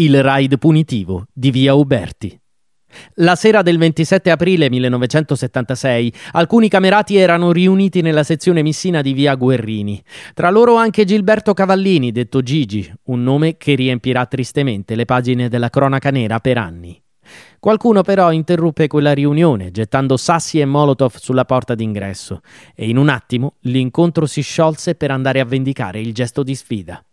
Il raid punitivo di via Uberti. La sera del 27 aprile 1976 alcuni camerati erano riuniti nella sezione missina di via Guerrini. Tra loro anche Gilberto Cavallini, detto Gigi, un nome che riempirà tristemente le pagine della cronaca nera per anni. Qualcuno però interruppe quella riunione, gettando sassi e molotov sulla porta d'ingresso, e in un attimo l'incontro si sciolse per andare a vendicare il gesto di sfida.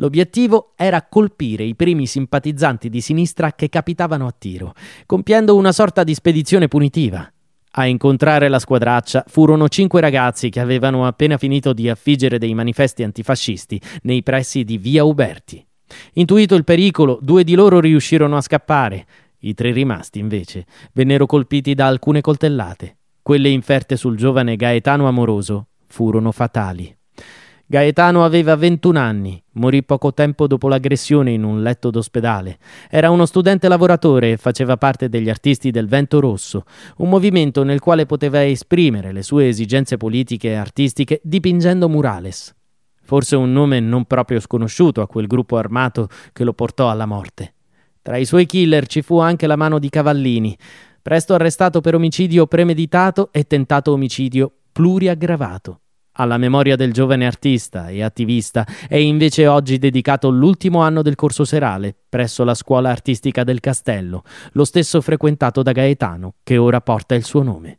L'obiettivo era colpire i primi simpatizzanti di sinistra che capitavano a tiro, compiendo una sorta di spedizione punitiva. A incontrare la squadraccia furono cinque ragazzi che avevano appena finito di affiggere dei manifesti antifascisti nei pressi di via Uberti. Intuito il pericolo, due di loro riuscirono a scappare. I tre rimasti, invece, vennero colpiti da alcune coltellate. Quelle inferte sul giovane Gaetano Amoroso furono fatali. Gaetano aveva 21 anni, morì poco tempo dopo l'aggressione in un letto d'ospedale. Era uno studente lavoratore e faceva parte degli artisti del Vento Rosso, un movimento nel quale poteva esprimere le sue esigenze politiche e artistiche dipingendo murales. Forse un nome non proprio sconosciuto a quel gruppo armato che lo portò alla morte. Tra i suoi killer ci fu anche la mano di Cavallini, presto arrestato per omicidio premeditato e tentato omicidio pluriaggravato. Alla memoria del giovane artista e attivista è invece oggi dedicato l'ultimo anno del corso serale presso la scuola artistica del Castello, lo stesso frequentato da Gaetano, che ora porta il suo nome.